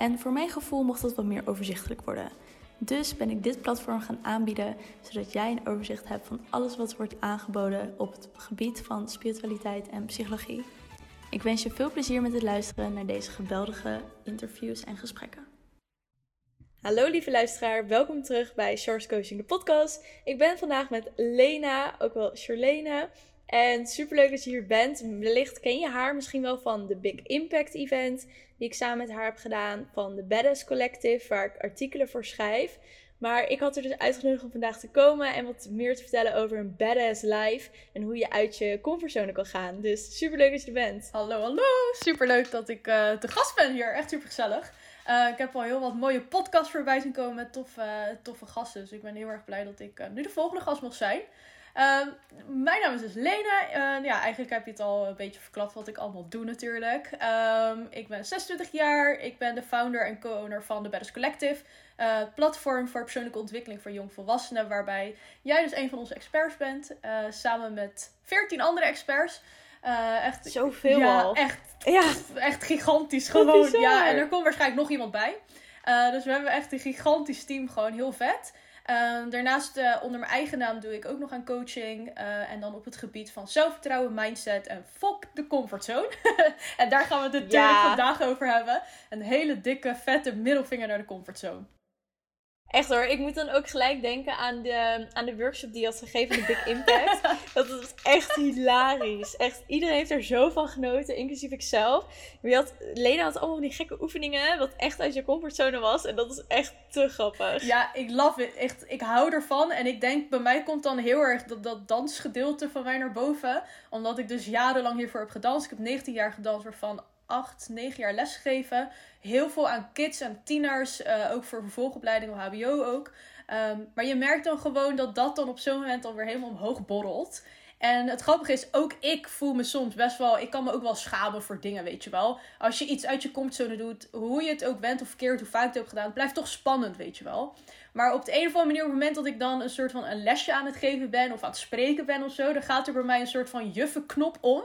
En voor mijn gevoel mocht dat wat meer overzichtelijk worden. Dus ben ik dit platform gaan aanbieden, zodat jij een overzicht hebt van alles wat wordt aangeboden op het gebied van spiritualiteit en psychologie. Ik wens je veel plezier met het luisteren naar deze geweldige interviews en gesprekken. Hallo lieve luisteraar, welkom terug bij Shores Coaching, de podcast. Ik ben vandaag met Lena, ook wel Charlene. En super leuk dat je hier bent. Wellicht ken je haar misschien wel van de Big Impact Event, die ik samen met haar heb gedaan, van de Badass Collective, waar ik artikelen voor schrijf. Maar ik had er dus uitgenodigd om vandaag te komen en wat meer te vertellen over een badass life en hoe je uit je comfortzone kan gaan. Dus super leuk dat je er bent. Hallo, hallo. Super leuk dat ik uh, te gast ben hier. Echt super gezellig. Uh, ik heb al heel wat mooie podcasts voorbij zien komen met toffe, toffe gasten. Dus ik ben heel erg blij dat ik uh, nu de volgende gast mag zijn. Uh, mijn naam is dus Lena. Uh, ja, eigenlijk heb je het al een beetje verklapt wat ik allemaal doe natuurlijk. Um, ik ben 26 jaar. Ik ben de founder en co-owner van de Badass Collective. Uh, platform voor persoonlijke ontwikkeling voor jongvolwassenen. Waarbij jij dus een van onze experts bent. samen met 14 andere experts. echt, Zoveel ja, al. Echt, ja. echt gigantisch gewoon. Ja, en er komt waarschijnlijk nog iemand bij. dus we hebben echt een gigantisch team. Gewoon heel vet. Uh, daarnaast uh, onder mijn eigen naam doe ik ook nog aan coaching. Uh, en dan op het gebied van zelfvertrouwen, mindset en fok de comfortzone. en daar gaan we het natuurlijk ja. vandaag over hebben. Een hele dikke, vette middelvinger naar de comfortzone. Echt hoor, ik moet dan ook gelijk denken aan de, aan de workshop die je had gegeven, de Big Impact. dat was echt hilarisch. Echt, iedereen heeft er zo van genoten, inclusief ikzelf. Je had, Lena had allemaal die gekke oefeningen, wat echt uit je comfortzone was. En dat is echt te grappig. Ja, ik love it. Echt, ik hou ervan. En ik denk, bij mij komt dan heel erg dat, dat dansgedeelte van mij naar boven. Omdat ik dus jarenlang hiervoor heb gedanst. Ik heb 19 jaar gedanst, waarvan 8, 9 jaar lesgegeven. Heel veel aan kids en tieners, uh, ook voor vervolgopleiding of HBO ook. Um, maar je merkt dan gewoon dat dat dan op zo'n moment dan weer helemaal omhoog borrelt. En het grappige is, ook ik voel me soms best wel. Ik kan me ook wel schamen voor dingen, weet je wel. Als je iets uit je comfortzone doet, hoe je het ook bent of verkeerd, hoe vaak het hebt gedaan, blijft toch spannend, weet je wel. Maar op de een of andere manier, op het moment dat ik dan een soort van een lesje aan het geven ben of aan het spreken ben of zo, dan gaat er bij mij een soort van juffenknop om.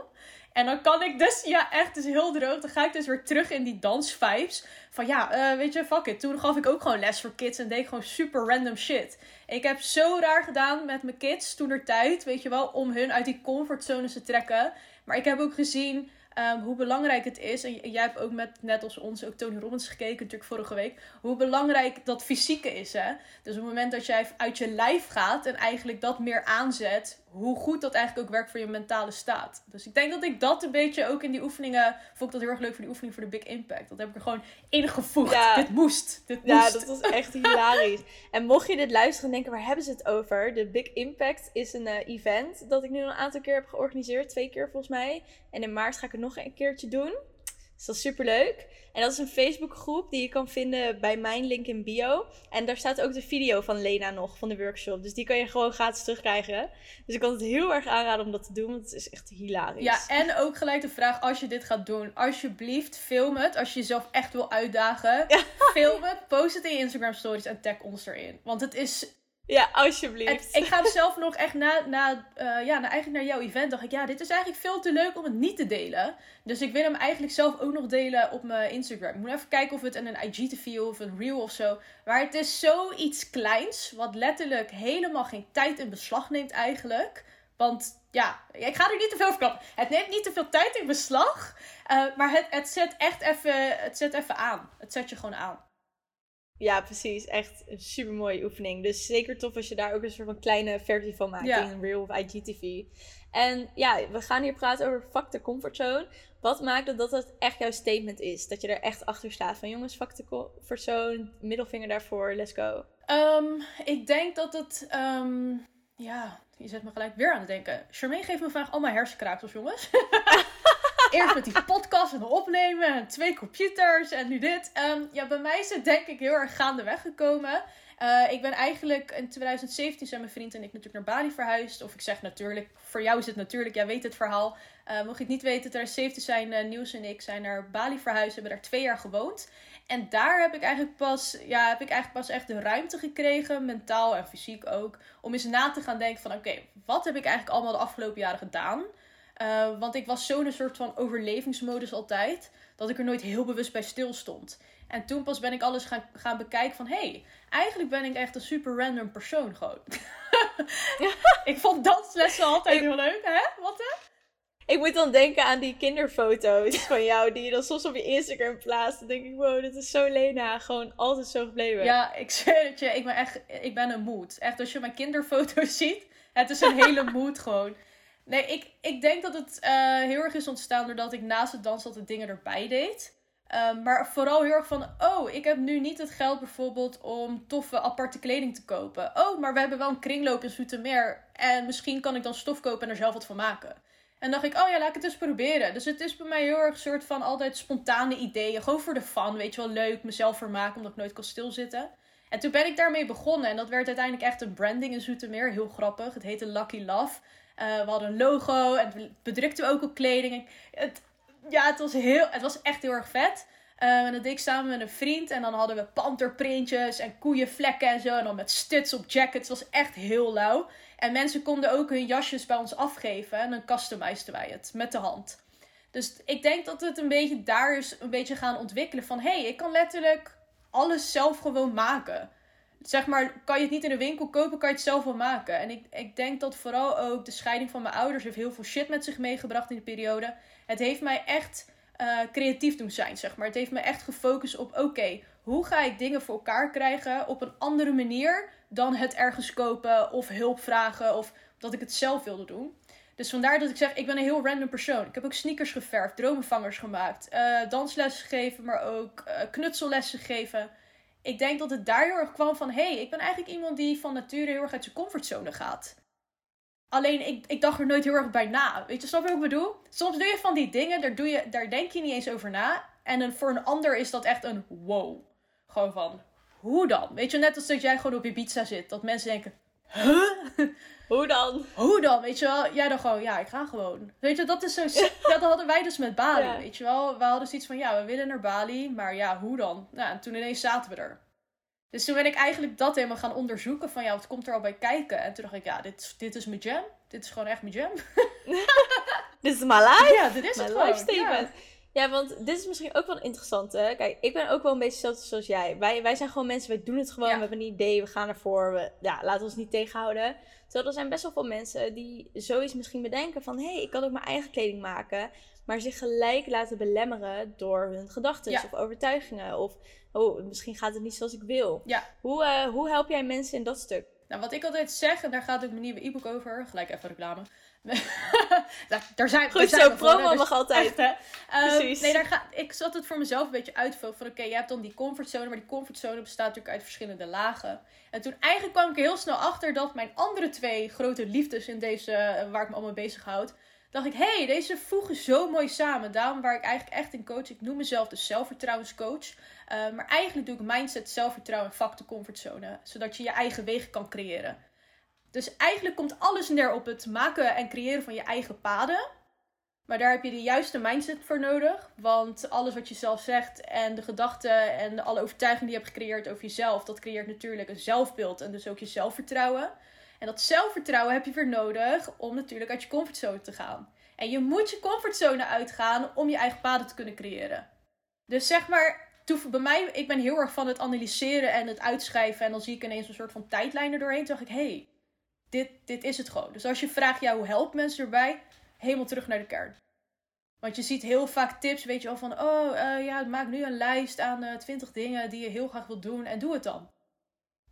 En dan kan ik dus, ja, echt, dus heel droog. Dan ga ik dus weer terug in die dansvibes. Van ja, uh, weet je, fuck it. Toen gaf ik ook gewoon les voor kids en deed gewoon super random shit. Ik heb zo raar gedaan met mijn kids toen er tijd, weet je wel, om hun uit die comfortzone te trekken. Maar ik heb ook gezien Um, hoe belangrijk het is. En jij hebt ook met, net als ons, ook Tony Robbins gekeken, natuurlijk vorige week. Hoe belangrijk dat fysieke is. Hè? Dus op het moment dat jij uit je lijf gaat en eigenlijk dat meer aanzet, hoe goed dat eigenlijk ook werkt voor je mentale staat. Dus ik denk dat ik dat een beetje ook in die oefeningen. Vond ik dat heel erg leuk voor die oefening voor de Big Impact. Dat heb ik er gewoon ingevoegd. Ja. Dit moest. Dit ja, moest. dat was echt hilarisch. en mocht je dit luisteren en denken, waar hebben ze het over? De Big Impact is een uh, event dat ik nu een aantal keer heb georganiseerd. Twee keer volgens mij. En in maart ga ik het nog een keertje doen. Dus dat is super leuk. En dat is een Facebookgroep die je kan vinden bij mijn link in bio. En daar staat ook de video van Lena nog van de workshop. Dus die kan je gewoon gratis terugkrijgen. Dus ik kan het heel erg aanraden om dat te doen, want het is echt hilarisch. Ja, en ook gelijk de vraag als je dit gaat doen. Alsjeblieft, film het. Als je jezelf echt wil uitdagen, ja. film het. Post het in je Instagram stories en tag ons erin. Want het is ja, alsjeblieft. Ik ga zelf nog echt na, na, uh, ja, eigenlijk naar jouw event. dacht ik, ja, dit is eigenlijk veel te leuk om het niet te delen. Dus ik wil hem eigenlijk zelf ook nog delen op mijn Instagram. Ik moet even kijken of het in een IGTV of een reel of zo. Maar het is zoiets kleins, wat letterlijk helemaal geen tijd in beslag neemt eigenlijk. Want ja, ik ga er niet te veel over. Het neemt niet te veel tijd in beslag. Uh, maar het, het zet echt even, het zet even aan. Het zet je gewoon aan. Ja, precies. Echt een super mooie oefening. Dus zeker tof als je daar ook een soort van kleine versie van maakt ja. in Real of IGTV. En ja, we gaan hier praten over fuck de comfortzone. Wat maakt dat dat het echt jouw statement is? Dat je er echt achter staat van jongens, fuck de comfortzone, middelvinger daarvoor, let's go. Um, ik denk dat het, um, ja, je zet me gelijk weer aan het denken. Charmaine geeft me vandaag allemaal hersenkraaksels, jongens. eerst met die podcast en opnemen en twee computers en nu dit. Ehm, ja, bij mij is het denk ik heel erg gaandeweg gekomen. Uh, ik ben eigenlijk in 2017 zijn mijn vriend en ik natuurlijk naar Bali verhuisd. Of ik zeg natuurlijk, voor jou is het natuurlijk, jij weet het verhaal. Uh, mocht je het niet weten, 2017 zijn uh, Niels en ik zijn naar Bali verhuisd. Hebben daar twee jaar gewoond. En daar heb ik eigenlijk pas, ja, heb ik eigenlijk pas echt de ruimte gekregen, mentaal en fysiek ook, om eens na te gaan denken van oké, wat heb ik eigenlijk allemaal de afgelopen jaren gedaan? Uh, want ik was zo'n soort van overlevingsmodus altijd, dat ik er nooit heel bewust bij stil stond. En toen pas ben ik alles gaan, gaan bekijken van... hé, hey, eigenlijk ben ik echt een super random persoon gewoon. ik vond danslessen altijd heel leuk, hè? Wat hè? Ik moet dan denken aan die kinderfoto's van jou... die je dan soms op je Instagram plaatst. Dan denk ik, wow, dit is zo Lena. Gewoon altijd zo gebleven. Ja, ik zweer het je. Ik ben echt... Ik ben een mood. Echt, als je mijn kinderfoto's ziet... Het is een hele mood gewoon. Nee, ik, ik denk dat het uh, heel erg is ontstaan... doordat ik naast het dansen altijd dingen erbij deed... Um, maar vooral heel erg van, oh, ik heb nu niet het geld bijvoorbeeld om toffe aparte kleding te kopen. Oh, maar we hebben wel een kringloop in Zoetermeer en misschien kan ik dan stof kopen en er zelf wat van maken. En dacht ik, oh ja, laat ik het eens proberen. Dus het is bij mij heel erg een soort van altijd spontane ideeën. Gewoon voor de fun, weet je wel, leuk, mezelf vermaken, omdat ik nooit kan stilzitten. En toen ben ik daarmee begonnen en dat werd uiteindelijk echt een branding in Zoetermeer. Heel grappig, het heette Lucky Love. Uh, we hadden een logo en het bedrukte ook op kleding. Het, ja, het was, heel, het was echt heel erg vet. Uh, en dat deed ik samen met een vriend. En dan hadden we panterprintjes en koeienvlekken en zo. En dan met studs op jackets. Het was echt heel lauw. En mensen konden ook hun jasjes bij ons afgeven. En dan customizeden wij het met de hand. Dus ik denk dat het een beetje daar is een beetje gaan ontwikkelen. Van hé, hey, ik kan letterlijk alles zelf gewoon maken. Zeg maar, kan je het niet in de winkel kopen, kan je het zelf wel maken. En ik, ik denk dat vooral ook de scheiding van mijn ouders heeft heel veel shit met zich meegebracht in de periode. Het heeft mij echt uh, creatief doen zijn, zeg maar. Het heeft me echt gefocust op, oké, hoe ga ik dingen voor elkaar krijgen op een andere manier dan het ergens kopen of hulp vragen of dat ik het zelf wilde doen. Dus vandaar dat ik zeg, ik ben een heel random persoon. Ik heb ook sneakers geverfd, dromenvangers gemaakt, uh, danslessen gegeven, maar ook uh, knutsellessen gegeven. Ik denk dat het daar heel erg kwam van, hé, hey, ik ben eigenlijk iemand die van nature heel erg uit zijn comfortzone gaat. Alleen ik, ik dacht er nooit heel erg bij na. Weet je, snap je wat ik bedoel? Soms doe je van die dingen, daar, doe je, daar denk je niet eens over na. En voor een ander is dat echt een wow. Gewoon van, hoe dan? Weet je, net als dat jij gewoon op je pizza zit. Dat mensen denken, huh? Hoe dan? Hoe dan? Weet je wel? Jij dan gewoon, ja, ik ga gewoon. Weet je, dat is zo. dat hadden wij dus met Bali. Weet je wel? We hadden zoiets van, ja, we willen naar Bali. Maar ja, hoe dan? Nou, en toen ineens zaten we er. Dus toen ben ik eigenlijk dat helemaal gaan onderzoeken. Van ja, wat komt er al bij kijken? En toen dacht ik, ja, dit, dit is mijn jam. Dit is gewoon echt mijn jam. dit is mijn life. Ja, dit is het life statement. Ja. ja. want dit is misschien ook wel interessant. Hè? Kijk, ik ben ook wel een beetje hetzelfde zoals jij. Wij, wij zijn gewoon mensen, wij doen het gewoon. We hebben een idee, we gaan ervoor. We, ja, laten ons niet tegenhouden. Terwijl er zijn best wel veel mensen die zoiets misschien bedenken van... hé, hey, ik kan ook mijn eigen kleding maken. Maar zich gelijk laten belemmeren door hun gedachten of overtuigingen. Of oh, misschien gaat het niet zoals ik wil. Ja. Hoe, uh, hoe help jij mensen in dat stuk? Nou, wat ik altijd zeg, en daar gaat ook mijn nieuwe e-book over. Gelijk even reclame. daar zijn, Goed daar zo, promo dus mag altijd. Echt, um, Precies. Nee, daar ga, ik zat het voor mezelf een beetje uitvullen. Van oké, okay, je hebt dan die comfortzone. Maar die comfortzone bestaat natuurlijk uit verschillende lagen. En toen eigenlijk kwam ik heel snel achter dat mijn andere twee grote liefdes in deze, uh, waar ik me allemaal bezig houd dacht ik, hey, deze voegen zo mooi samen. Daarom waar ik eigenlijk echt in coach. Ik noem mezelf de zelfvertrouwenscoach. Uh, maar eigenlijk doe ik mindset, zelfvertrouwen en factor comfortzone. Zodat je je eigen wegen kan creëren. Dus eigenlijk komt alles neer op het maken en creëren van je eigen paden. Maar daar heb je de juiste mindset voor nodig. Want alles wat je zelf zegt en de gedachten en alle overtuigingen die je hebt gecreëerd over jezelf, dat creëert natuurlijk een zelfbeeld en dus ook je zelfvertrouwen. En dat zelfvertrouwen heb je weer nodig om natuurlijk uit je comfortzone te gaan. En je moet je comfortzone uitgaan om je eigen paden te kunnen creëren. Dus zeg maar, bij mij, ik ben heel erg van het analyseren en het uitschrijven. En dan zie ik ineens een soort van tijdlijnen doorheen. Toen dacht ik, hé, hey, dit, dit is het gewoon. Dus als je vraagt, ja, hoe helpt mensen erbij? Helemaal terug naar de kern. Want je ziet heel vaak tips, weet je wel, van, oh, uh, ja, maak nu een lijst aan uh, eh, 20 dingen die je heel graag wilt doen en doe het dan.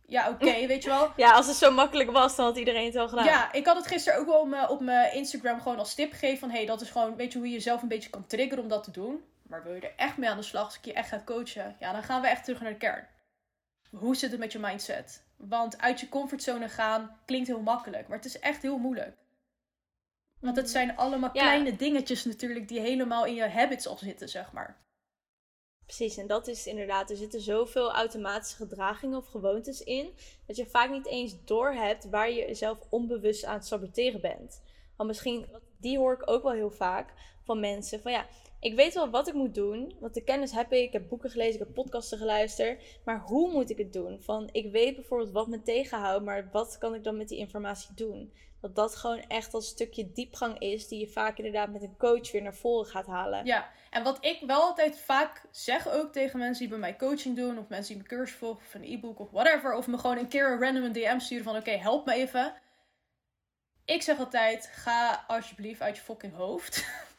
Ja, oké, weet je wel. Ja, als het zo makkelijk was, dan had iedereen het al gedaan. Ja, ik had het gisteren ook wel op mijn Instagram gewoon als tip gegeven. Van, hey, dat is gewoon, weet je, hoe je jezelf een beetje kan triggeren om dat te doen. Maar wil je er echt mee aan de slag, als ik je echt ga coachen, ja, dan gaan we echt terug naar de kern. Hoe zit het met je mindset? Want uit je comfortzone gaan klinkt heel makkelijk, maar het is echt heel moeilijk. Want het zijn allemaal kleine dingetjes natuurlijk die helemaal in je habits al zitten, zeg maar. Precies, en dat is inderdaad, er zitten zoveel automatische gedragingen of gewoontes in, dat je vaak niet eens doorhebt waar je jezelf onbewust aan het saboteren bent. Want misschien, die hoor ik ook wel heel vaak van mensen, van ja, ik weet wel wat ik moet doen, want de kennis heb ik, ik heb boeken gelezen, ik heb podcasten geluisterd, maar hoe moet ik het doen? Van, ik weet bijvoorbeeld wat me tegenhoudt, maar wat kan ik dan met die informatie doen? Dat dat gewoon echt als stukje diepgang is die je vaak inderdaad met een coach weer naar voren gaat halen. Ja, en wat ik wel altijd vaak zeg ook tegen mensen die bij mij coaching doen, of mensen die mijn cursus volgen, of een e-book of whatever, of me gewoon een keer een random DM sturen van oké, help me even. Ik zeg altijd, ga alsjeblieft uit je fucking hoofd.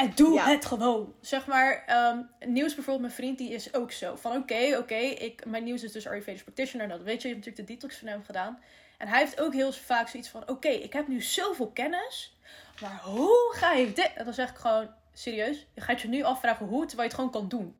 en doe het gewoon. Zeg maar, um, Nieuws bijvoorbeeld, mijn vriend, die is ook zo. Van oké, oké, ik mijn Nieuws is dus Ayurvedisch practitioner. Nou, dat weet je, je hebt natuurlijk de detox van hem gedaan. En hij heeft ook heel vaak zoiets van: oké, ik heb nu zoveel kennis, maar hoe ga ik dit? En dan zeg ik gewoon: serieus, je gaat je nu afvragen hoe, terwijl je het gewoon kan doen.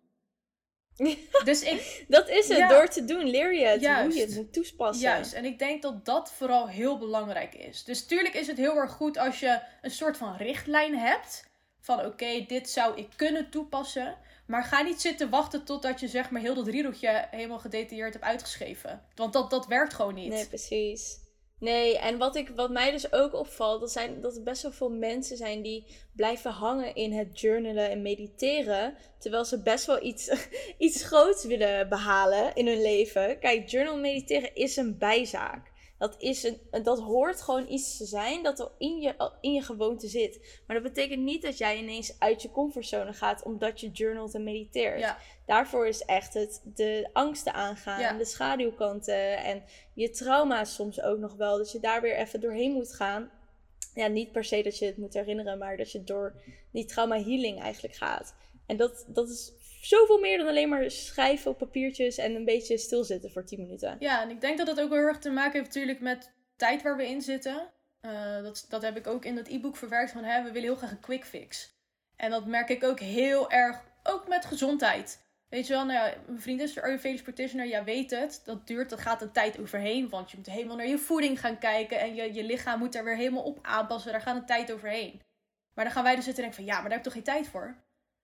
dus ik, dat is het, door te doen leer je het, hoe je het moet toepassen. Juist, en ik denk dat dat vooral heel belangrijk is. Dus tuurlijk is het heel erg goed als je een soort van richtlijn hebt. Van oké, dit zou ik kunnen toepassen. Maar ga niet zitten wachten totdat je zeg maar heel dat riedeltje helemaal gedetailleerd hebt uitgeschreven. Want dat, dat werkt gewoon niet. Nee, precies. Nee, en wat, ik, wat mij dus ook opvalt, dat, zijn, dat er best wel veel mensen zijn die blijven hangen in het journalen en mediteren. Terwijl ze best wel iets, iets groots willen behalen in hun leven. Kijk, journal mediteren is een bijzaak. Dat, is een, dat hoort gewoon iets te zijn dat er in je, in je gewoonte zit. Maar dat betekent niet dat jij ineens uit je comfortzone gaat omdat je journalt en mediteert. Ja. Daarvoor is echt het de angsten aangaan, de schaduwkanten en je trauma's soms ook nog wel. Dat je daar weer even doorheen moet gaan. Ja, niet per se dat je het moet herinneren, maar dat je door die trauma healing eigenlijk gaat. En dat, dat is zoveel meer dan alleen maar schrijven op papiertjes en een beetje stilzitten voor 10 minuten. Ja, en ik denk dat dat ook heel erg te maken heeft natuurlijk met tijd waar we in zitten. Uh, dat, dat heb ik ook in dat e-book verwerkt van hè, we willen heel graag een quick fix. En dat merk ik ook heel erg, ook met gezondheid. Weet je wel, nou mijn vriend is de Ayurvedisch practitioner, ja weet het. Dat duurt, dat gaat een tijd overheen. Want je moet helemaal naar je voeding gaan kijken. En je, je lichaam moet er weer helemaal op aanpassen. Daar gaat een tijd overheen. Maar dan gaan wij dus zitten en denken van, ja, maar daar heb ik toch geen tijd voor?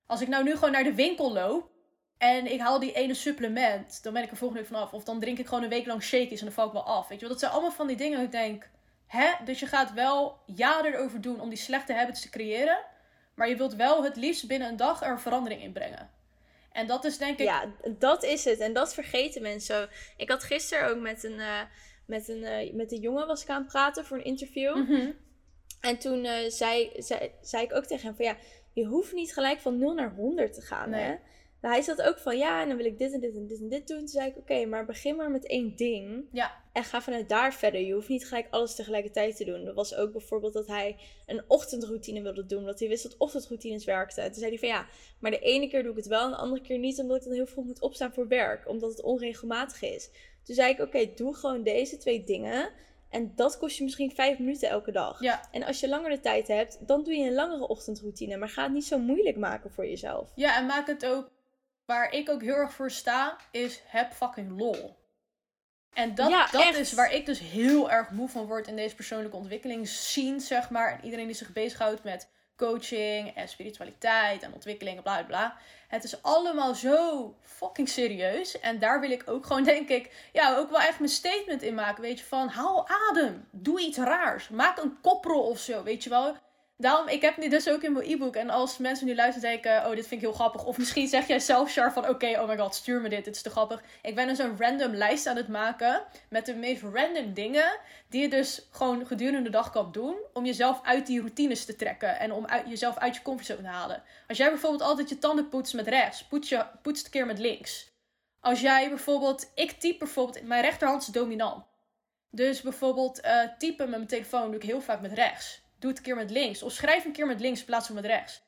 Als ik nou nu gewoon naar de winkel loop en ik haal die ene supplement, dan ben ik er volgende week vanaf. Of dan drink ik gewoon een week lang shakies en dan val ik wel af. Weet je wel, dat zijn allemaal van die dingen. Ik denk, hè? Dus je gaat wel jaren erover doen om die slechte habits te creëren. Maar je wilt wel het liefst binnen een dag er verandering in brengen. En dat is denk ik. Ja, dat is het. En dat vergeten mensen. Ik had gisteren ook met een, uh, met een, uh, met een jongen was ik aan het praten voor een interview. Mhm. En toen uh, zei, zei, zei ik ook tegen hem van ja, je hoeft niet gelijk van 0 naar 100 te gaan. Hè? Nou, hij zat ook van ja, en dan wil ik dit en dit en dit en dit doen. Toen zei ik oké, maar begin maar met één ding. Ja. En ga vanuit daar verder. Je hoeft niet gelijk alles tegelijkertijd te doen. Dat was ook bijvoorbeeld dat hij een ochtendroutine wilde doen. Dat hij wist dat ochtendroutines werkten. En toen zei hij van ja, maar de ene keer doe ik het wel en de andere keer niet. Omdat ik dan heel vroeg moet opstaan voor werk. Omdat het onregelmatig is. Toen zei ik oké, doe gewoon deze twee dingen. En dat kost je misschien vijf minuten elke dag. Ja. En als je langer de tijd hebt, dan doe je een langere ochtendroutine. Maar ga het niet zo moeilijk maken voor jezelf. Ja, en maak het ook. Waar ik ook heel erg voor sta, is heb fucking lol. En dat, dat is waar ik dus heel erg moe van word in deze persoonlijke ontwikkelingsscene, zeg maar. En iedereen die zich bezighoudt met coaching en spiritualiteit en ontwikkeling, bla bla. Het is allemaal zo fucking serieus. En daar wil ik ook gewoon, denk ik, ja, ook wel echt mijn statement in maken. Weet je, van haal adem. Doe iets raars. Maak een koprol of zo, weet je wel. Daarom, ik heb nu dus ook in mijn e-book. En als mensen nu luisteren denken, oh, dit vind ik heel grappig. Of misschien zeg jij zelf, Char, van oké, oh my god, stuur me dit. Dit is te grappig. Ik ben dus een random lijst aan het maken. Met de meest random dingen. Die je dus gewoon gedurende de dag kan doen. Om jezelf uit die routines te trekken. En om jezelf uit je comfortzone te halen. Als jij bijvoorbeeld altijd je tanden poetst met rechts. Poets, je, poets een keer met links. Als jij bijvoorbeeld, ik type bijvoorbeeld, mijn rechterhand is dominant. Dus bijvoorbeeld uh, typen met mijn telefoon doe ik heel vaak met rechts doe het een keer met links. Of schrijf een keer met links in plaats van met rechts.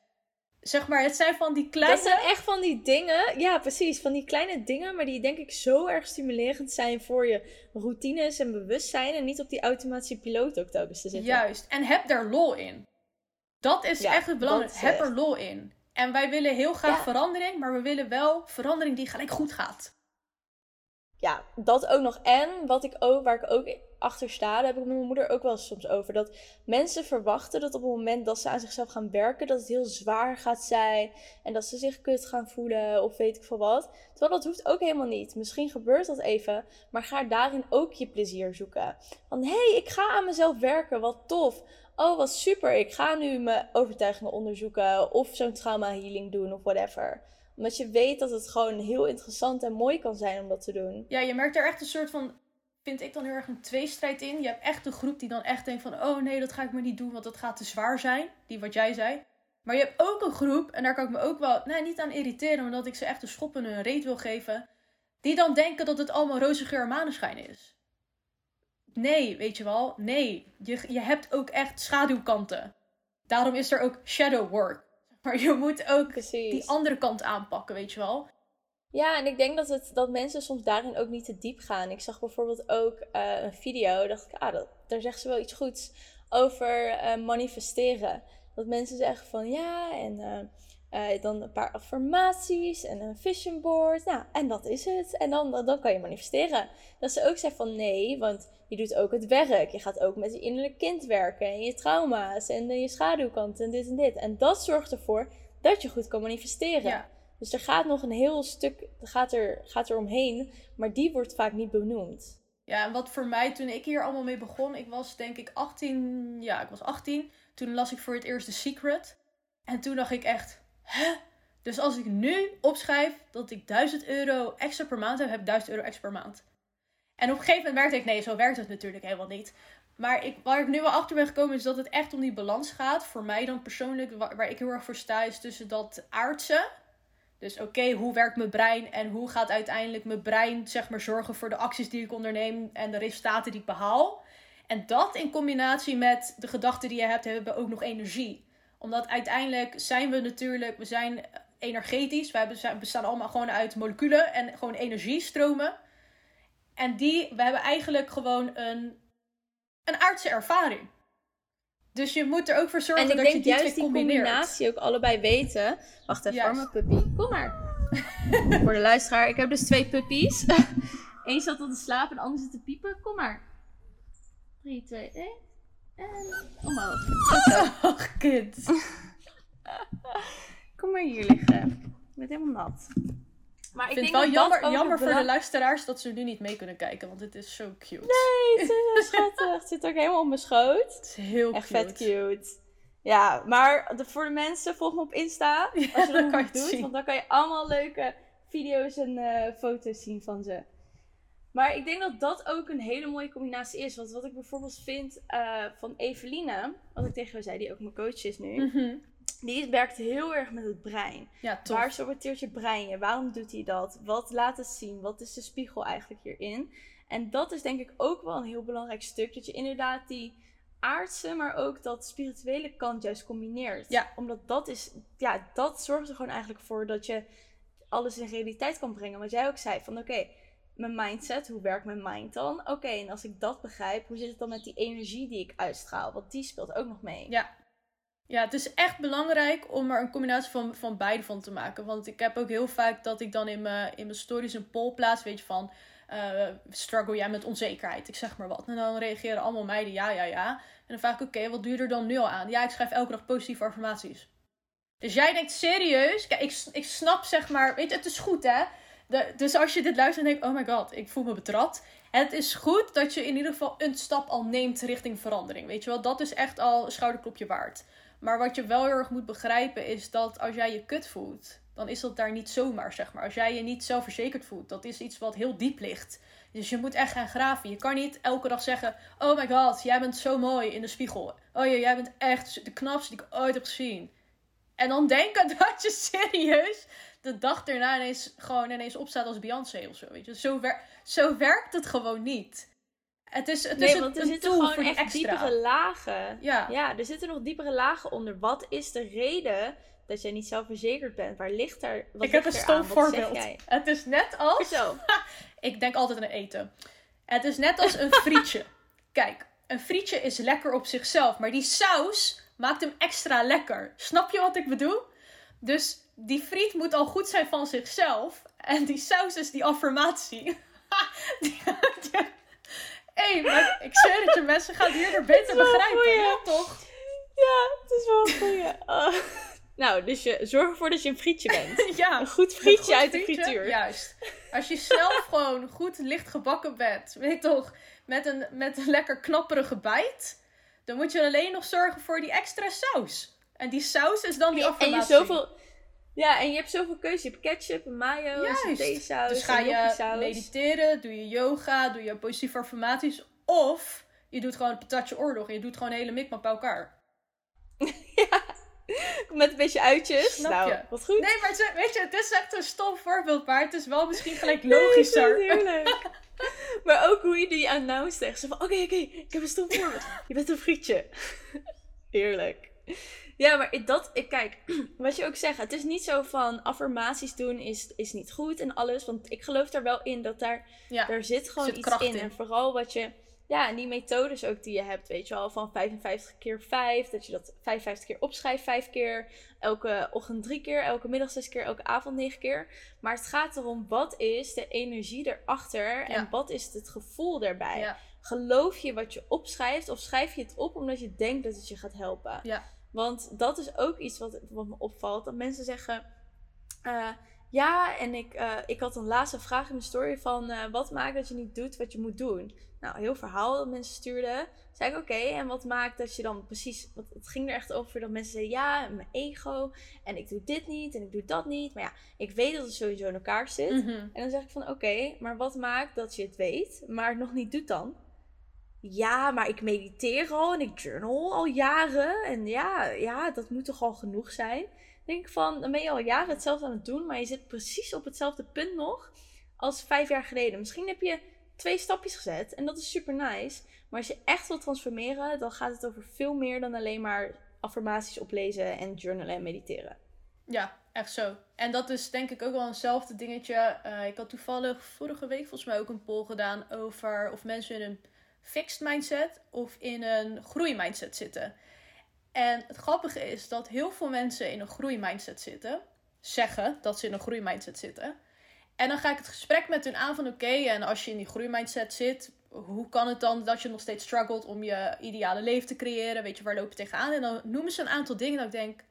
Zeg maar, het zijn van die kleine... Dat zijn echt van die dingen, ja precies, van die kleine dingen, maar die denk ik zo erg stimulerend zijn voor je routines en bewustzijn en niet op die automatische piloot ook telkens te zitten. Juist, en heb daar lol in. Dat is echt het belangrijkste, heb er lol in. En wij willen heel graag verandering, maar we willen wel verandering die gelijk goed gaat. Ja, dat ook nog. En wat ik ook, waar ik ook achter sta, daar heb ik met mijn moeder ook wel soms over. Dat mensen verwachten dat op het moment dat ze aan zichzelf gaan werken, dat het heel zwaar gaat zijn. En dat ze zich kut gaan voelen of weet ik veel wat. Terwijl dat hoeft ook helemaal niet. Misschien gebeurt dat even, maar ga daarin ook je plezier zoeken. Van hé, hey, ik ga aan mezelf werken, wat tof. Oh, wat super, ik ga nu mijn overtuigingen onderzoeken of zo'n trauma healing doen of whatever omdat je weet dat het gewoon heel interessant en mooi kan zijn om dat te doen. Ja, je merkt er echt een soort van, vind ik dan heel erg een tweestrijd in. Je hebt echt een groep die dan echt denkt van, oh nee, dat ga ik maar niet doen, want dat gaat te zwaar zijn. Die wat jij zei. Maar je hebt ook een groep, en daar kan ik me ook wel, nee, niet aan irriteren, omdat ik ze echt een schop en een reet wil geven. Die dan denken dat het allemaal roze geur en maneschijn is. Nee, weet je wel, nee. Je, je hebt ook echt schaduwkanten. Daarom is er ook shadow work. Maar je moet ook die andere kant aanpakken, weet je wel. Ja, en ik denk dat, het, dat mensen soms daarin ook niet te diep gaan. Ik zag bijvoorbeeld ook uh, een video, dacht ik, ah, dat, daar zegt ze wel iets goeds over uh, manifesteren. Dat mensen zeggen van ja, en uh, dan een paar affirmaties en een vision board. Nou, en dat is het. En dan, dan, dan kan je manifesteren. Dat ze ook zegt van nee, want je doet ook het werk. Je gaat ook met je innerlijk kind werken. En je trauma's en je schaduwkant en dit en dit. En dat zorgt ervoor dat je goed kan manifesteren. Ja. Dus er gaat nog een heel stuk gaat er, gaat er omheen. Maar die wordt vaak niet benoemd. Ja, en wat voor mij toen ik hier allemaal mee begon. Ik was denk ik 18. Ja, ik was 18. Toen las ik voor het eerst The Secret. En toen dacht ik echt. Dus als ik nu opschrijf dat ik 1000 euro extra per maand heb, heb ik 1000 euro extra per maand. En op een gegeven moment merkte ik, nee, zo werkt het natuurlijk helemaal niet. Maar ik, waar ik nu wel achter ben gekomen is dat het echt om die balans gaat. Voor mij dan persoonlijk, waar, ik heel erg voor sta, is tussen dat aardse. Dus oké, hoe werkt mijn brein en hoe gaat uiteindelijk mijn brein zeg maar, zorgen voor de acties die ik onderneem en de resultaten die ik behaal. En dat in combinatie met de gedachten die je hebt, hebben we ook nog energie. Omdat uiteindelijk zijn we natuurlijk, we zijn energetisch. We bestaan allemaal gewoon uit moleculen en gewoon energiestromen. En die, we hebben eigenlijk gewoon een, een aardse ervaring. Dus je moet er ook voor zorgen dat je die juist twee combineert. die combinatie ook allebei weten. Wacht even, voor mijn puppy. Kom maar. voor de luisteraar, ik heb dus twee puppies. Eén zat al te slapen en de ander zit te piepen. Kom maar. 3, 2, 1. En omhoog. Oh, kind. Kom maar hier liggen. Ik ben helemaal nat. Maar ik, vind het wel jammer, jammer voor de luisteraars dat ze nu niet mee kunnen kijken, want het is zo cute. Nee, het is schattig. het zit ook helemaal op mijn schoot. Het is heel Echt vet cute. Ja, maar de, voor de mensen, volg me op Insta. als je dat nog doet, zien. want dan kan je allemaal leuke video's en uh, foto's zien van ze. Maar ik denk dat dat ook een hele mooie combinatie is. Want wat ik bijvoorbeeld vind uh, van Eveline, wat ik tegen jou zei, die ook mijn coach is nu. Mm die werkt heel erg met het brein. Ja, Waar sorteert je brein je? Waarom doet hij dat? Wat laat het zien? Wat is de spiegel eigenlijk hierin? En dat is denk ik ook wel een heel belangrijk stuk. Dat je inderdaad die aardse, maar ook dat spirituele kant juist combineert. Ja. Omdat dat is, ja, dat zorgt er gewoon eigenlijk voor dat je alles in realiteit kan brengen. Wat jij ook zei, van oké, mijn mindset, hoe werkt mijn mind dan? Oké, en als ik dat begrijp, hoe zit het dan met die energie die ik uitstraal? Want die speelt ook nog mee. Ja, ja, het is echt belangrijk om er een combinatie van, van beide van te maken. Want ik heb ook heel vaak dat ik dan in mijn, in mijn stories een poll plaats, weet je, van... Uh, struggle jij met onzekerheid? Ik zeg maar wat. En dan reageren allemaal meiden ja, ja, ja. En dan vraag ik, oké, wat je er dan nu al aan? Ja, ik schrijf elke dag positieve affirmaties. Dus jij denkt serieus, kijk, ik, ik snap zeg maar, weet je, het is goed hè. Dus als je dit luistert en denkt, oh my god, ik voel me betrapt. Het is goed dat je in ieder geval een stap al neemt richting verandering. Weet je wel, dat is echt al een schouderklopje waard. Maar wat je wel heel erg moet begrijpen is dat als jij je kut voelt, dan is dat daar niet zomaar, zeg maar. Als jij je niet zelfverzekerd voelt, dat is iets wat heel diep ligt. Dus je moet echt gaan graven. Je kan niet elke dag zeggen: Oh my god, jij bent zo mooi in de spiegel. Oh ja, jij bent echt de knapste die ik ooit heb gezien. En dan denken dat je serieus de dag erna ineens gewoon ineens opstaat als Beyoncé of zo. Weet je? Zo, wer zo werkt het gewoon niet. Het is, het nee, is want er zitten gewoon echt extra. diepere lagen. Ja. ja, er zitten nog diepere lagen onder. Wat is de reden dat jij niet zelfverzekerd bent? Waar ligt daar? Wat ik heb een stom voorbeeld. Het is net als. Ik denk altijd aan eten. Het is net als een frietje. Kijk, een frietje is lekker op zichzelf, maar die saus maakt hem extra lekker. Snap je wat ik bedoel? Dus die friet moet al goed zijn van zichzelf. En die saus is die affirmatie. Hé, hey, maar ik zeg het je, mensen gaan hierdoor beter begrijpen. Ja, toch? Ja, het is wel een goeie. Oh. Nou, dus je, zorg ervoor dat je een frietje bent. ja. Een goed frietje uit de frituur. Juist. Als je zelf gewoon goed licht gebakken bent, weet je toch, met een, met een lekker knapperige bijt, dan moet je alleen nog zorgen voor die extra saus. En die saus is dan die affirmatie. En je zoveel... Ja, en je hebt zoveel keuze. Je hebt ketchup, mayo, theesaus, Dus ga je mediteren, doe je yoga, doe je positieve affirmaties. Of je doet gewoon een patatje oorlog en je doet gewoon een hele mikmak bij elkaar. ja, met een beetje uitjes. Snap nou, je? wat goed. Nee, maar weet je, het is echt een stom voorbeeld, maar het is wel misschien gelijk logischer. Nee, maar ook hoe je die announce zegt. Zo van, oké, oké, ik heb een stom voorbeeld. Je bent een frietje. heerlijk. Ja, maar dat, ik kijk, wat je ook zegt, het is niet zo van affirmaties doen is, is niet goed en alles. Want ik geloof er wel in dat daar, Ja, daar zit gewoon zit iets in. in. En vooral wat je, ja, en die methodes ook die je hebt, weet je wel, van 55 keer 5. Dat je dat 55 keer opschrijft, 5 keer. Elke ochtend drie keer, elke middag zes keer, elke avond negen keer. Maar het gaat erom, wat is de energie erachter en Ja. wat is het gevoel daarbij? Ja. Geloof je wat je opschrijft of schrijf je het op omdat je denkt dat het je gaat helpen? Ja. Want dat is ook iets wat, wat me opvalt. Dat mensen zeggen, eh, ja, en ik, eh, ik had een laatste vraag in mijn story van, eh, wat maakt dat je niet doet wat je moet doen? Nou, heel verhaal dat mensen stuurden. Zei ik, oké, en wat maakt dat je dan precies... Want het ging er echt over dat mensen zeiden, ja, mijn ego. En ik doe dit niet en ik doe dat niet. Maar ja, ik weet dat het sowieso in elkaar zit. Mhm. En dan zeg ik van, oké, maar wat maakt dat je het weet, maar het nog niet doet dan? Ja, maar ik mediteer al en ik journal al jaren. En ja, ja, dat moet toch al genoeg zijn? Denk ik van, dan ben je al jaren hetzelfde aan het doen, maar je zit precies op hetzelfde punt nog als vijf jaar geleden. Misschien heb je twee stapjes gezet en dat is super nice. Maar als je echt wil transformeren, dan gaat het over veel meer dan alleen maar affirmaties oplezen en journalen en mediteren. Ja, echt zo. En dat is denk ik ook wel eenzelfde dingetje. Eh, ik had toevallig vorige week volgens mij ook een poll gedaan over of mensen in een fixed mindset of in een groeimindset zitten. En het grappige is dat heel veel mensen in een groeimindset zitten, zeggen dat ze in een groeimindset zitten. En dan ga ik het gesprek met hun aan van oké, en als je in die groeimindset zit, hoe kan het dan dat je nog steeds struggelt om je ideale leven te creëren? Weet je, waar loop je tegenaan? En dan noemen ze een aantal dingen dat ik denk,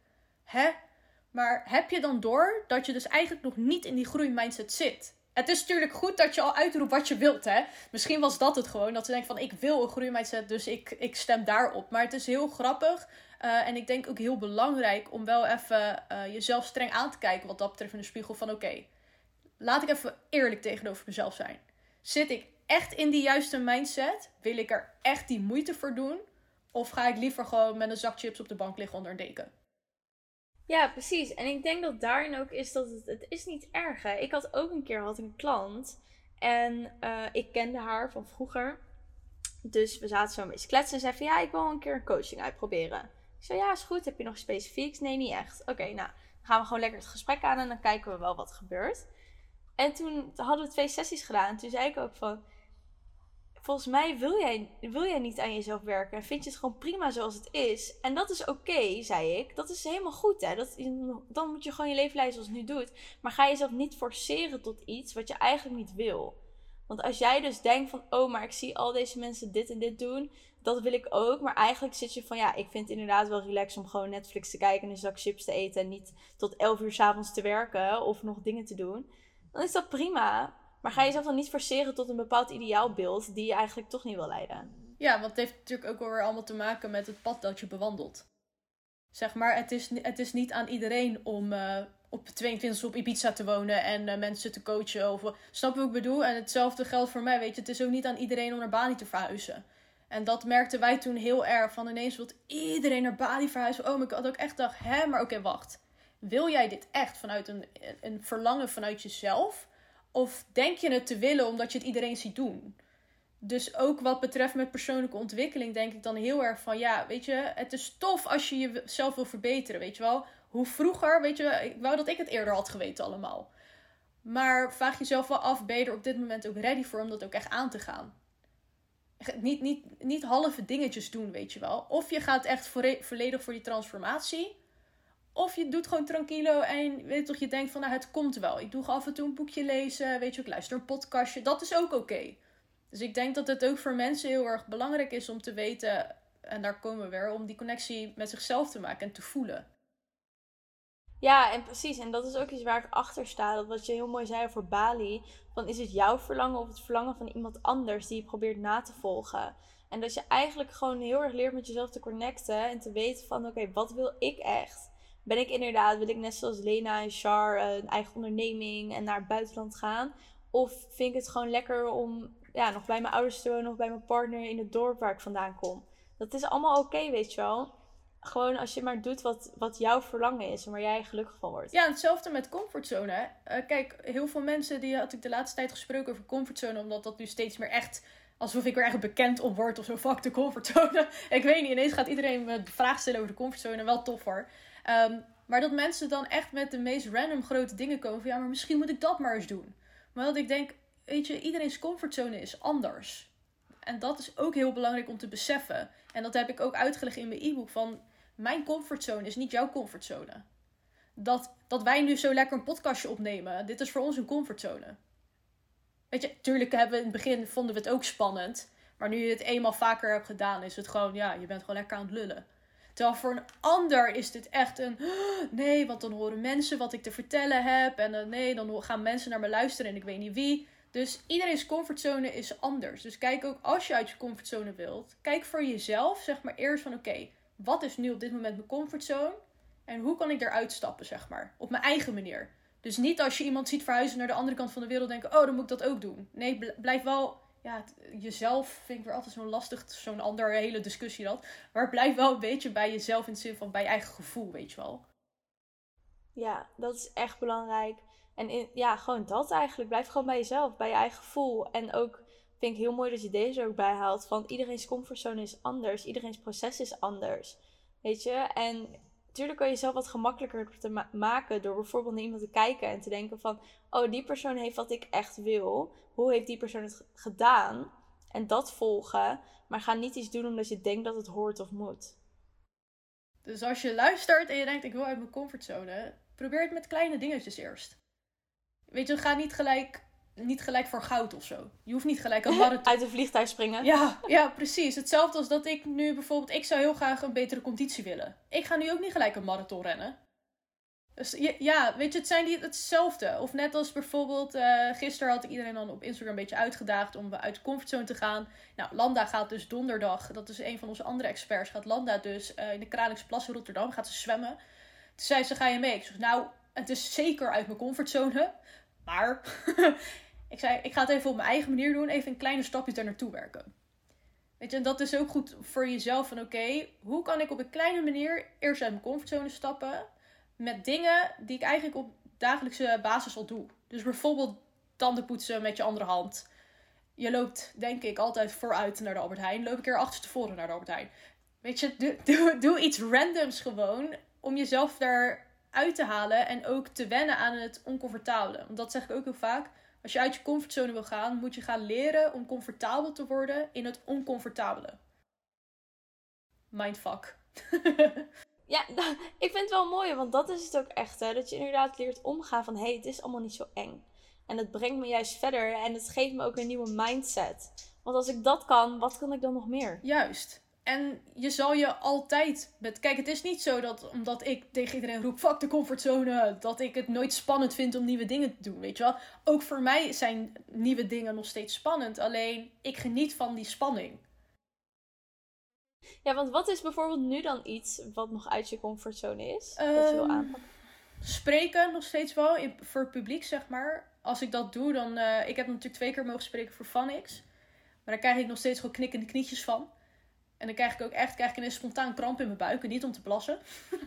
hè? Maar heb je dan door dat je dus eigenlijk nog niet in die groeimindset zit? Het is natuurlijk goed dat je al uitroept wat je wilt, hè? Misschien was dat het gewoon, dat ze denken van ik wil een groeimindset, dus ik, ik stem daarop. Maar het is heel grappig eh, en ik denk ook heel belangrijk om wel even eh, jezelf streng aan te kijken wat dat betreft in de spiegel van oké, laat ik even eerlijk tegenover mezelf zijn. Zit ik echt in die juiste mindset? Wil ik er echt die moeite voor doen? Of ga ik liever gewoon met een zak chips op de bank liggen onder een deken? Ja, precies. En ik denk dat daarin ook is dat het, het is niet erg. Hè? Ik had ook een keer had een klant en eh, ik kende haar van vroeger. Dus we zaten zo een beetje kletsen en zei van ja, ik wil een keer een coaching uitproberen. Ik zei ja, is goed. Heb je nog specifieks? Nee, niet echt. Oké, nou, dan gaan we gewoon lekker het gesprek aan en dan kijken we wel wat gebeurt. En toen hadden we twee sessies gedaan. En toen zei ik ook van, volgens mij wil jij, wil jij niet aan jezelf werken. En vind je het gewoon prima zoals het is. En dat is oké, zei ik. Dat is helemaal goed, hè. Dat, dan moet je gewoon je leven leiden zoals het nu doet. Maar ga jezelf niet forceren tot iets wat je eigenlijk niet wil. Want als jij dus denkt van, oh, maar ik zie al deze mensen dit en dit doen. Dat wil ik ook. Maar eigenlijk zit je van, ja, ik vind het inderdaad wel relaxed om gewoon Netflix te kijken en een zak chips te eten. En niet tot 11 uur s'avonds te werken of nog dingen te doen. Dan is dat prima. Maar ga jezelf dan niet forceren tot een bepaald ideaalbeeld die je eigenlijk toch niet wil leiden. Ja, want het heeft natuurlijk ook weer allemaal te maken met het pad dat je bewandelt. Zeg maar, het is, het is niet aan iedereen om eh, op 22 op Ibiza te wonen en eh, mensen te coachen. Of, snap je wat ik bedoel? En hetzelfde geldt voor mij, weet je. Het is ook niet aan iedereen om naar Bali te verhuizen. En dat merkten wij toen heel erg. Van ineens wil iedereen naar Bali verhuizen. Oh, maar ik had ook echt gedacht, hè, maar oké, wacht. Wil jij dit echt vanuit een, een verlangen vanuit jezelf? Of denk je het te willen omdat je het iedereen ziet doen? Dus ook wat betreft met persoonlijke ontwikkeling denk ik dan heel erg van... Ja, weet je, het is tof als je jezelf wil verbeteren, weet je wel. Hoe vroeger, weet je, ik wou dat ik het eerder had geweten allemaal. Maar vraag jezelf wel af, ben je er op dit moment ook ready voor om dat ook echt aan te gaan? Niet, niet, niet halve dingetjes doen, weet je wel. Of je gaat echt volledig voor die transformatie... Of je doet gewoon tranquilo en weet toch, je denkt van nou, het komt wel. Ik doe af en toe een boekje lezen, weet je, ik luister een podcastje. Dat is ook oké. Dus ik denk dat het ook voor mensen heel erg belangrijk is om te weten, en daar komen we weer, om die connectie met zichzelf te maken en te voelen. Ja, en precies. En dat is ook iets waar ik achter sta. Dat wat je heel mooi zei over Bali. Van is het jouw verlangen of het verlangen van iemand anders die je probeert na te volgen? En dat je eigenlijk gewoon heel erg leert met jezelf te connecten. En te weten van oké, wat wil ik echt? Ben ik inderdaad, wil ik net zoals Lena en Char een eigen onderneming en naar het buitenland gaan? Of vind ik het gewoon lekker om ja, nog bij mijn ouders te wonen of bij mijn partner in het dorp waar ik vandaan kom? Dat is allemaal oké, weet je wel gewoon als je maar doet wat, wat jouw verlangen is en waar jij gelukkig van wordt. Ja, hetzelfde met comfortzone. Uh, kijk, heel veel mensen die had ik de laatste tijd gesproken over comfortzone, omdat dat nu steeds meer echt alsof ik er echt bekend op word of zo. Fuck de comfortzone. ik weet niet, ineens gaat iedereen me vragen stellen over de comfortzone. Wel tof hoor. Um, maar dat mensen dan echt met de meest random grote dingen komen. Van ja, maar misschien moet ik dat maar eens doen. Maar dat ik denk, weet je, iedereen's comfortzone is anders. En dat is ook heel belangrijk om te beseffen. En dat heb ik ook uitgelegd in mijn e-book. Van mijn comfortzone is niet jouw comfortzone. Dat, dat wij nu zo lekker een podcastje opnemen, dit is voor ons een comfortzone. Weet je, tuurlijk hebben we in het begin vonden we het ook spannend. Maar nu je het eenmaal vaker hebt gedaan, is het gewoon, ja, je bent gewoon lekker aan het lullen. Terwijl voor een ander is dit echt een. Nee, want dan horen mensen wat ik te vertellen heb. En uh, nee, dan gaan mensen naar me luisteren en ik weet niet wie. Dus iedereen's comfortzone is anders. Dus kijk ook als je uit je comfortzone wilt. Kijk voor jezelf, zeg maar eerst van oké, wat is nu op dit moment mijn comfortzone? En hoe kan ik eruit stappen, zeg maar. Op mijn eigen manier. Dus niet als je iemand ziet verhuizen naar de andere kant van de wereld denken, oh, dan moet ik dat ook doen. Nee, blijf wel, ja, jezelf vind ik weer altijd zo'n lastig, zo'n andere hele discussie dat. Maar blijf wel een beetje bij jezelf in de zin van bij je eigen gevoel, weet je wel. Ja, dat is echt belangrijk. En in, ja, gewoon dat eigenlijk. Blijf gewoon bij jezelf, bij je eigen gevoel. En ook vind ik heel mooi dat je deze ook bijhaalt. Van iedereen's comfortzone is anders. Iedereen's proces is anders. Weet je? En natuurlijk kan je jezelf wat gemakkelijker te maken door bijvoorbeeld naar iemand te kijken en te denken van, oh, die persoon heeft wat ik echt wil. Hoe heeft die persoon het gedaan? En dat volgen, maar ga niet iets doen omdat je denkt dat het hoort of moet. Dus als je luistert en je denkt, ik wil uit mijn comfortzone, probeer het met kleine dingetjes eerst. Weet je, ga niet gelijk niet gelijk voor goud of zo. Je hoeft niet gelijk een marathon... Uit een vliegtuig springen. Ja, ja, precies. Hetzelfde als dat ik nu bijvoorbeeld... Ik zou heel graag een betere conditie willen. Ik ga nu ook niet gelijk een marathon rennen. Dus ja, weet je, het zijn die hetzelfde. Of net als bijvoorbeeld, uh, gisteren had ik iedereen dan op Instagram een beetje uitgedaagd om uit de comfortzone te gaan. Nou, Landa gaat dus donderdag, dat is een van onze andere experts, gaat Landa dus uh, in de Kralingse Plas in Rotterdam, gaat ze zwemmen. Toen zei ze, ga je mee? Ik zeg, nou, het is zeker uit mijn comfortzone, maar Ik zei, ik ga het even op mijn eigen manier doen. Even een kleine stapjes daar naartoe werken. Weet je, en dat is ook goed voor jezelf. Van oké, hoe kan ik op een kleine manier eerst uit mijn comfortzone stappen. Met dingen die ik eigenlijk op dagelijkse basis al doe. Dus bijvoorbeeld tanden poetsen met je andere hand. Je loopt, denk ik, altijd vooruit naar de Albert Heijn. Loop ik er achterstevoren naar de Albert Heijn. Weet je, doe, doe, doe iets randoms gewoon. Om jezelf daar uit te halen. En ook te wennen aan het oncomfortabele. Want dat zeg ik ook heel vaak als je uit je comfortzone wil gaan, moet je gaan leren om comfortabel te worden in het oncomfortabele. Mindfuck. ja, ik vind het wel mooi, want dat is het ook echt. Hè? Dat je inderdaad leert omgaan van hé, hey, het is allemaal niet zo eng. En het brengt me juist verder en het geeft me ook een nieuwe mindset. Want als ik dat kan, wat kan ik dan nog meer? Juist. En je zal je altijd. Met... Kijk, het is niet zo dat omdat ik tegen iedereen roep: fuck de comfortzone. dat ik het nooit spannend vind om nieuwe dingen te doen. Weet je wel? Ook voor mij zijn nieuwe dingen nog steeds spannend. Alleen ik geniet van die spanning. Ja, want wat is bijvoorbeeld nu dan iets wat nog uit je comfortzone is? dat je wil ehm, aanpakken? Spreken nog steeds wel. voor het publiek, zeg maar. Als ik dat doe, dan. Uh, ik heb natuurlijk twee keer mogen spreken voor Fanix. Maar daar krijg ik nog steeds gewoon knikkende knietjes van. En dan krijg ik ook echt krijg ik een spontaan kramp in mijn buik. En niet om te plassen.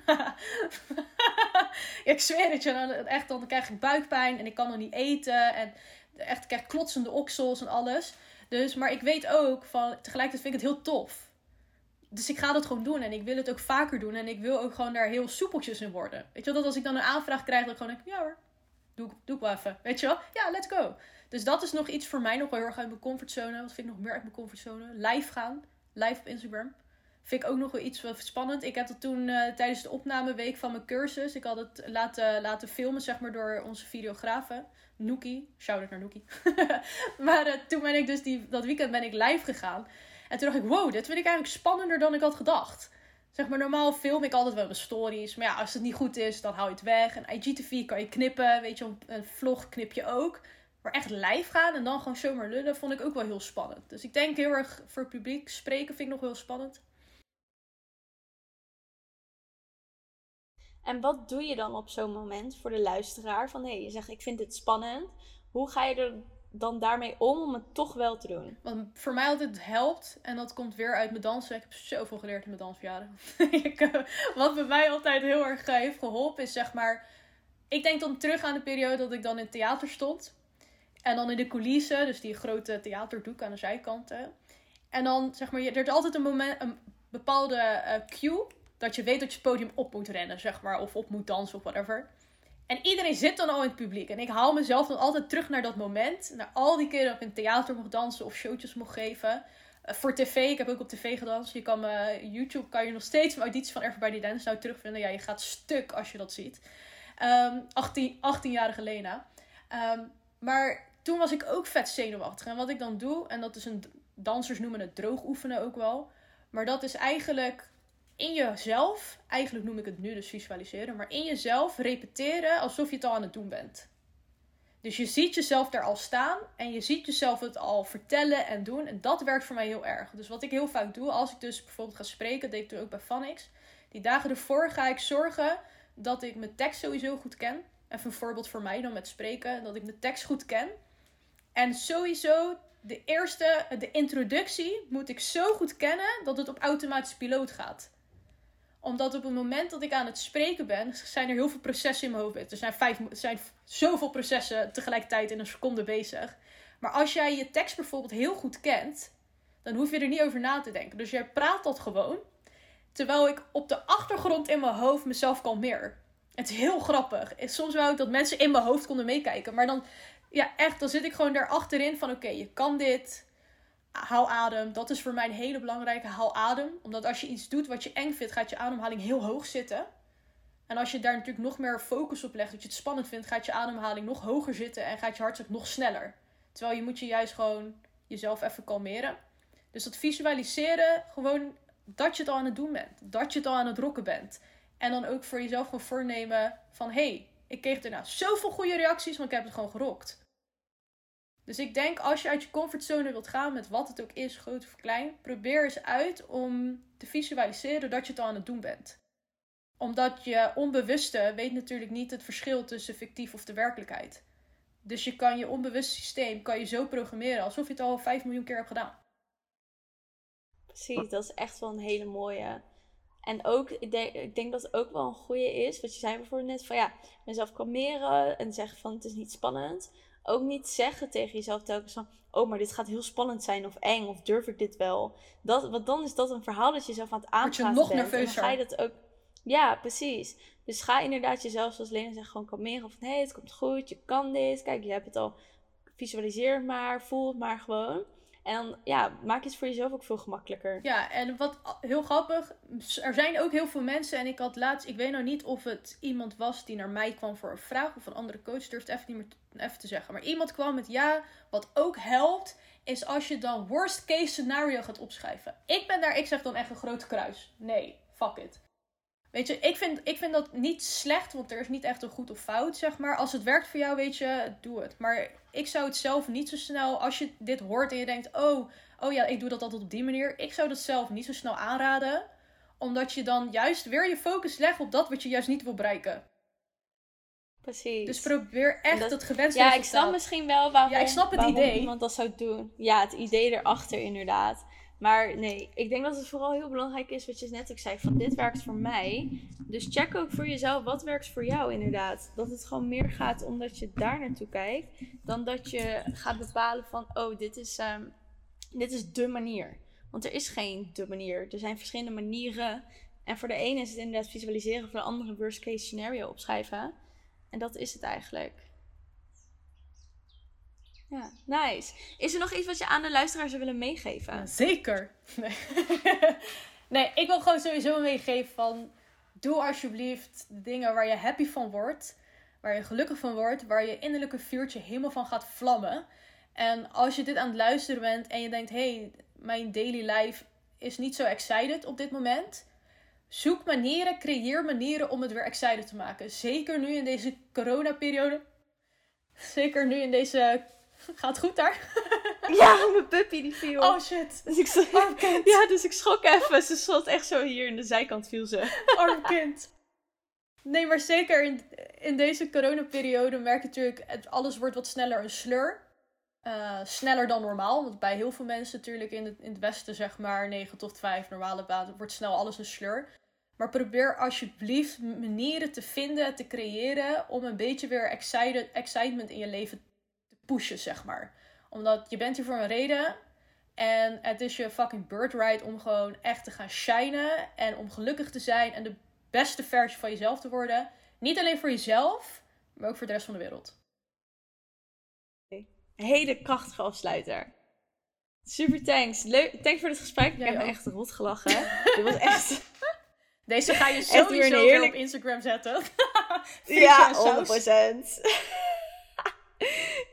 ik zweer het je. Dan, echt, dan krijg ik buikpijn. En ik kan nog niet eten. En echt, ik krijg klotsende oksels en alles. Dus, maar ik weet ook van... Tegelijkertijd vind ik het heel tof. Dus ik ga dat gewoon doen. En ik wil het ook vaker doen. En ik wil ook gewoon daar heel soepeltjes in worden. Weet je wel? Dat als ik dan een aanvraag krijg. Dat ik gewoon denk... Ja hoor. Doe, doe ik wel even. Weet je wel? Ja, let's go. Dus dat is nog iets voor mij nog wel heel erg uit mijn comfortzone. Wat vind ik nog meer uit mijn comfortzone? Live gaan live op Instagram. Vind ik ook nog wel iets spannend. Ik heb dat toen uh, tijdens de opnameweek van mijn cursus. Ik had het laten, laten filmen, zeg maar, door onze videografen. Nookie. Shout-out naar Nookie. maar uh, toen ben ik dus die, dat weekend ben ik live gegaan. En toen dacht ik, wow, dit vind ik eigenlijk spannender dan ik had gedacht. Zeg maar, normaal film ik altijd wel mijn stories. Maar ja, als het niet goed is, dan hou je het weg. En IGTV kan je knippen. Weet je, een vlog knip je ook. Maar echt live gaan en dan gewoon zomaar lullen, vond ik ook wel heel spannend. Dus ik denk heel erg voor het publiek spreken vind ik nog heel spannend. En wat doe je dan op zo'n moment voor de luisteraar? Van hé, hey, je zegt ik vind dit spannend. Hoe ga je er dan daarmee om om het toch wel te doen? Want voor mij altijd helpt, en dat komt weer uit mijn dansen. Ik heb zoveel geleerd in mijn dansjaren. Eh, wat bij mij altijd heel erg heeft geholpen is zeg maar... Ik denk dan terug aan de periode dat ik dan in het theater stond. En dan in de coulissen, dus die grote theaterdoek aan de zijkanten. En dan zeg maar, er is altijd een moment, een bepaalde uh, cue dat je weet dat je het podium op moet rennen, zeg maar, of op moet dansen of whatever. En iedereen zit dan al in het publiek. En ik haal mezelf dan altijd terug naar dat moment. Naar al die keren dat ik in theater mocht dansen of showtjes mocht geven. Uh, voor tv, ik heb ook op tv gedanst. Je kan me, YouTube kan je nog steeds mijn auditie van Everybody Dance nou terugvinden. Ja, je gaat stuk als je dat ziet. Um, 18, 18-jarige Lena. Maar toen was ik ook vet zenuwachtig. En wat ik dan doe, en dat is een dansers noemen het droog oefenen ook wel. Maar dat is eigenlijk in jezelf, eigenlijk noem ik het nu dus visualiseren, maar in jezelf repeteren alsof je het al aan het doen bent. Dus je ziet jezelf daar al staan en je ziet jezelf het al vertellen en doen. En dat werkt voor mij heel erg. Dus wat ik heel vaak doe, als ik dus bijvoorbeeld ga spreken, dat deed ik toen ook bij Phonics. Die dagen ervoor ga ik zorgen dat ik mijn tekst sowieso goed ken. Even een voorbeeld voor mij dan met spreken, dat ik mijn tekst goed ken. En sowieso, de eerste, de introductie moet ik zo goed kennen dat het op automatisch piloot gaat. Omdat op het moment dat ik aan het spreken ben, zijn er heel veel processen in mijn hoofd. Er zijn, vijf, zijn zoveel processen tegelijkertijd in een seconde bezig. Maar als jij je tekst bijvoorbeeld heel goed kent, dan hoef je er niet over na te denken. Dus jij praat dat gewoon. Terwijl ik op de achtergrond in mijn hoofd mezelf kalmeer. Het is heel grappig. Soms wou ik dat mensen in mijn hoofd konden meekijken. Maar dan ja, echt, dan zit ik gewoon daar achterin van oké, je kan dit. Hou adem. Dat is voor mij een hele belangrijke. Hou adem. Omdat als je iets doet wat je eng vindt, gaat je ademhaling heel hoog zitten. En als je daar natuurlijk nog meer focus op legt, dat je het spannend vindt, gaat je ademhaling nog hoger zitten en gaat je hartslag nog sneller. Terwijl je moet je juist gewoon jezelf even kalmeren. Dus dat visualiseren, gewoon dat je het al aan het doen bent. Dat je het al aan het rocken bent. En dan ook voor jezelf gewoon voornemen van, hé, hey, ik kreeg daarna zoveel goede reacties, want ik heb het gewoon gerokt. Dus ik denk als je uit je comfortzone wilt gaan met wat het ook is, groot of klein, probeer eens uit om te visualiseren dat je het al aan het doen bent. Omdat je onbewuste weet natuurlijk niet het verschil tussen fictief of de werkelijkheid. Dus je kan je onbewust systeem kan je zo programmeren alsof je het al 5 miljoen keer hebt gedaan. Precies, dat is echt wel een hele mooie. En ook, ik denk, dat het ook wel een goede is, wat je zei bijvoorbeeld net, van ja, mezelf kalmeren en zeggen van het is niet spannend ook niet zeggen tegen jezelf telkens van... Oh, maar dit gaat heel spannend zijn of eng of durf ik dit wel? Dat, want dan is dat een verhaal dat je zelf aan het aanpraten Word je nog nerveuzer. ga je dat ook... Ja, precies. Dus ga inderdaad jezelf, zoals Lena zegt, gewoon kalmeren. Van, hé, hey, het komt goed, je kan dit. Kijk, je hebt het al. Visualiseer het maar, voel het maar gewoon. En ja, maak je het voor jezelf ook veel gemakkelijker. Ja, en wat heel grappig, er zijn ook heel veel mensen. En ik had laatst, ik weet nou niet of het iemand was die naar mij kwam voor een vraag of een andere coach, durft even niet meer even te zeggen. Maar iemand kwam met ja, wat ook helpt, is als je dan worst case scenario gaat opschrijven. Ik ben daar, ik zeg dan echt een grote kruis. Nee, fuck it. Weet je, ik vind, ik vind dat niet slecht, want er is niet echt een goed of fout, zeg maar. Als het werkt voor jou, weet je, doe het. Maar ik zou het zelf niet zo snel, als je dit hoort en je denkt, oh, oh ja, ik doe dat altijd op die manier. Ik zou dat zelf niet zo snel aanraden, omdat je dan juist weer je focus legt op dat wat je juist niet wil bereiken. Precies. Dus probeer echt dat, het gewenste Ja, ik snap misschien wel waarom, ja, ik snap het idee. iemand dat zou doen. Ja, het idee erachter inderdaad. Maar nee, ik denk dat het vooral heel belangrijk is wat je net ook zei. Van dit werkt voor mij. Dus check ook voor jezelf wat werkt voor jou inderdaad. Dat het gewoon meer gaat omdat je daar naartoe kijkt. Dan dat je gaat bepalen van oh dit is, um, dit is de manier. Want er is geen de manier. Er zijn verschillende manieren. En voor de ene is het inderdaad visualiseren. Voor de andere worst case scenario opschrijven. En dat is het eigenlijk. Ja, nice. Is er nog iets wat je aan de luisteraars zou willen meegeven? zeker. Nee. Ik wil gewoon sowieso meegeven van... Doe alsjeblieft de dingen waar je happy van wordt. Waar je gelukkig van wordt. Waar je innerlijke vuurtje helemaal van gaat vlammen. En als je dit aan het luisteren bent en je denkt... hey, mijn daily life is niet zo excited op dit moment... Zoek manieren, creëer manieren om het weer excited te maken. Zeker nu in deze coronaperiode. Zeker nu in deze... Gaat goed daar? Ja, mijn puppy die viel. Oh shit. Dus ik, schrok- Arm kind. ja, dus ik schrok even. Ze zat echt zo hier in de zijkant viel ze. Arm kind. Nee, maar zeker in, in deze coronaperiode merk je natuurlijk... Het, alles wordt wat sneller een slur. Eh, sneller dan normaal. Want bij heel veel mensen natuurlijk in het, in het Westen zeg maar 9 tot 5 normale baan wordt snel alles een slur. Maar probeer alsjeblieft manieren te vinden, te creëren om een beetje weer excited, excitement in je leven te pushen, zeg maar. Omdat je bent hier voor een reden en het is je fucking birthright om gewoon echt te gaan shinen en om gelukkig te zijn en de beste versie van jezelf te worden. Niet alleen voor jezelf, maar ook voor de rest van de wereld. Hele krachtige afsluiter. Super thanks. Leuk. Thanks voor het gesprek. Ik heb me echt rot gelachen. Dit was echt... Deze ga je weer sowieso weer heerlijk- op Instagram zetten. Ja, en saus. 100%.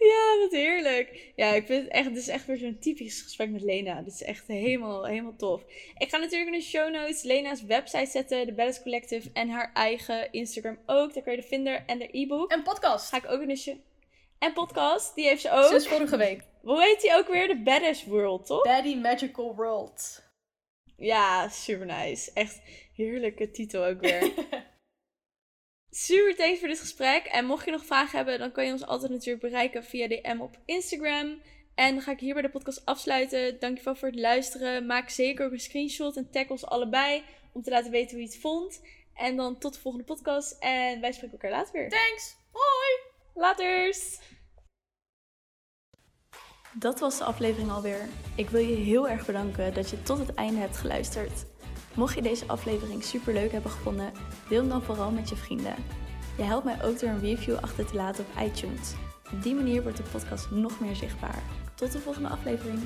Ja, wat heerlijk. Ja, ik vind het echt, dit is echt weer zo'n typisch gesprek met Lena. Dit is echt helemaal, helemaal tof. Ik ga natuurlijk in de show notes Lena's website zetten, de Balance Collective, en haar eigen Instagram ook. Daar kun je de vinden en de e-book. En podcast. Ga ik ook in de show... En podcast, die heeft ze ook. Sinds vorige week. Hoe heet die ook weer? De Badass World, toch? Daddy Magical World. Ja, super nice. Echt heerlijke titel ook weer. Super thanks voor dit gesprek. En mocht je nog vragen hebben, dan kan je ons altijd natuurlijk bereiken via DM op Instagram. En dan ga ik hier bij de podcast afsluiten. Dankjewel voor het luisteren. Maak zeker ook een screenshot en tag ons allebei om te laten weten hoe je het vond. En dan tot de volgende podcast. En wij spreken elkaar later weer. Thanks. Hoi. Laters! Dat was de aflevering alweer. Ik wil je heel erg bedanken dat je tot het einde hebt geluisterd. Mocht je deze aflevering super leuk hebben gevonden, deel hem dan vooral met je vrienden. Je helpt mij ook door een review achter te laten op iTunes. Op die manier wordt de podcast nog meer zichtbaar. Tot de volgende aflevering.